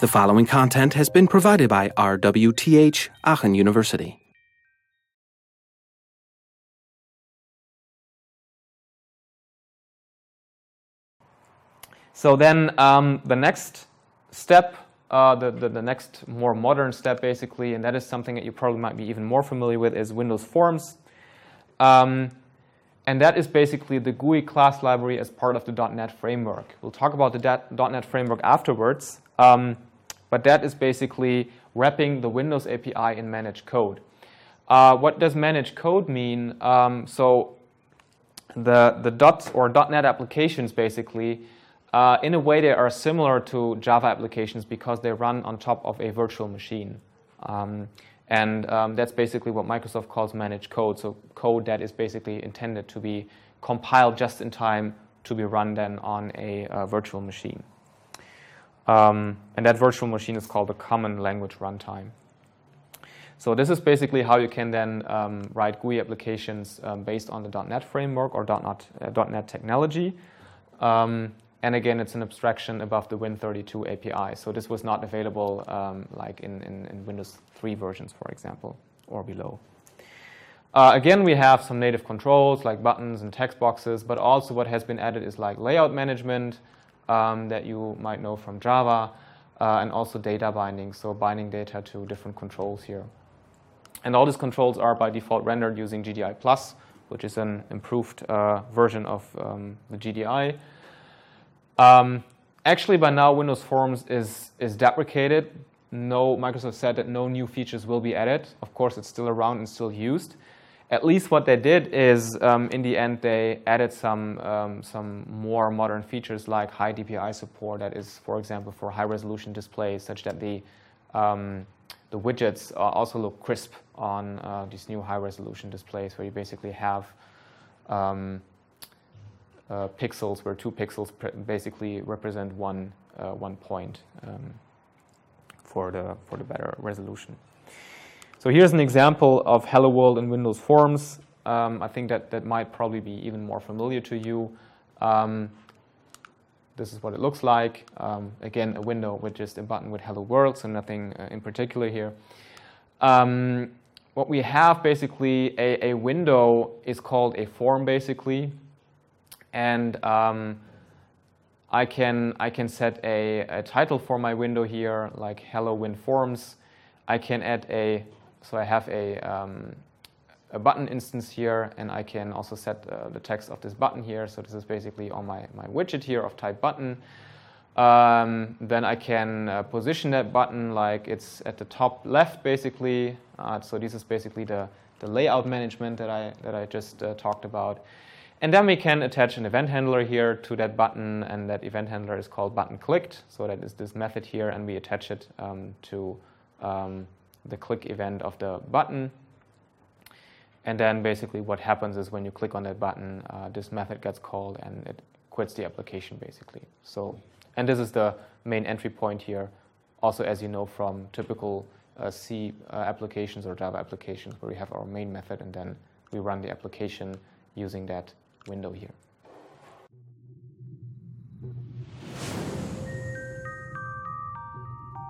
The following content has been provided by RWTH Aachen University. So then um, the next step, uh, the, the, the, next more modern step basically, and that is something that you probably might be even more familiar with, is Windows Forms. Um, and that is basically the GUI class library as part of the .NET framework. We'll talk about the .NET framework afterwards, um, but that is basically wrapping the Windows API in managed code. Uh, what does managed code mean? Um, so the, the dot or .NET applications basically uh, in a way, they are similar to Java applications because they run on top of a virtual machine. Um, and um, that's basically what Microsoft calls managed code. So code that is basically intended to be compiled just in time to be run then on a uh, virtual machine. Um, and that virtual machine is called the Common Language Runtime. So this is basically how you can then um, write GUI applications um, based on the .NET framework or .NET, uh, .NET technology. Um, and again, it's an abstraction above the Win32 API. So this was not available um, like in, in, in, Windows 3 versions, for example, or below. Uh, again, we have some native controls like buttons and text boxes, but also what has been added is like layout management um, that you might know from Java, uh, and also data binding, so binding data to different controls here. And all these controls are by default rendered using GDI Plus, which is an improved uh, version of um, the GDI. Um, actually, by now, Windows Forms is, is deprecated. No, Microsoft said that no new features will be added. Of course, it's still around and still used. At least what they did is, um, in the end, they added some, um, some more modern features like high DPI support that is, for example, for high-resolution displays, such that the, um, the widgets also look crisp on uh, these new high-resolution displays, where you basically have um, uh, pixels, where two pixels basically represent one, uh, one point um, for, the, for the better resolution. So here's an example of Hello World in Windows Forms. Um, I think that that might probably be even more familiar to you. Um, this is what it looks like. Um, again, a window with just a button with Hello World, so nothing uh, in particular here. Um, what we have basically, a, a window is called a form basically and um, I can I can set a, a, title for my window here, like Hello Win Forms. I can add a so I have a um, a button instance here, and I can also set uh, the text of this button here. So this is basically on my my widget here of type button. Um, then I can uh, position that button like it's at the top left, basically. Uh, so this is basically the the layout management that I that I just uh, talked about. And then we can attach an event handler here to that button, and that event handler is called button clicked. So that is this method here, and we attach it um, to um, the click event of the button. And then basically what happens is when you click on that button, uh, this method gets called and it quits the application basically. So, and this is the main entry point here. Also, as you know from typical uh, C uh, applications or Java applications where we have our main method and then we run the application using that window here.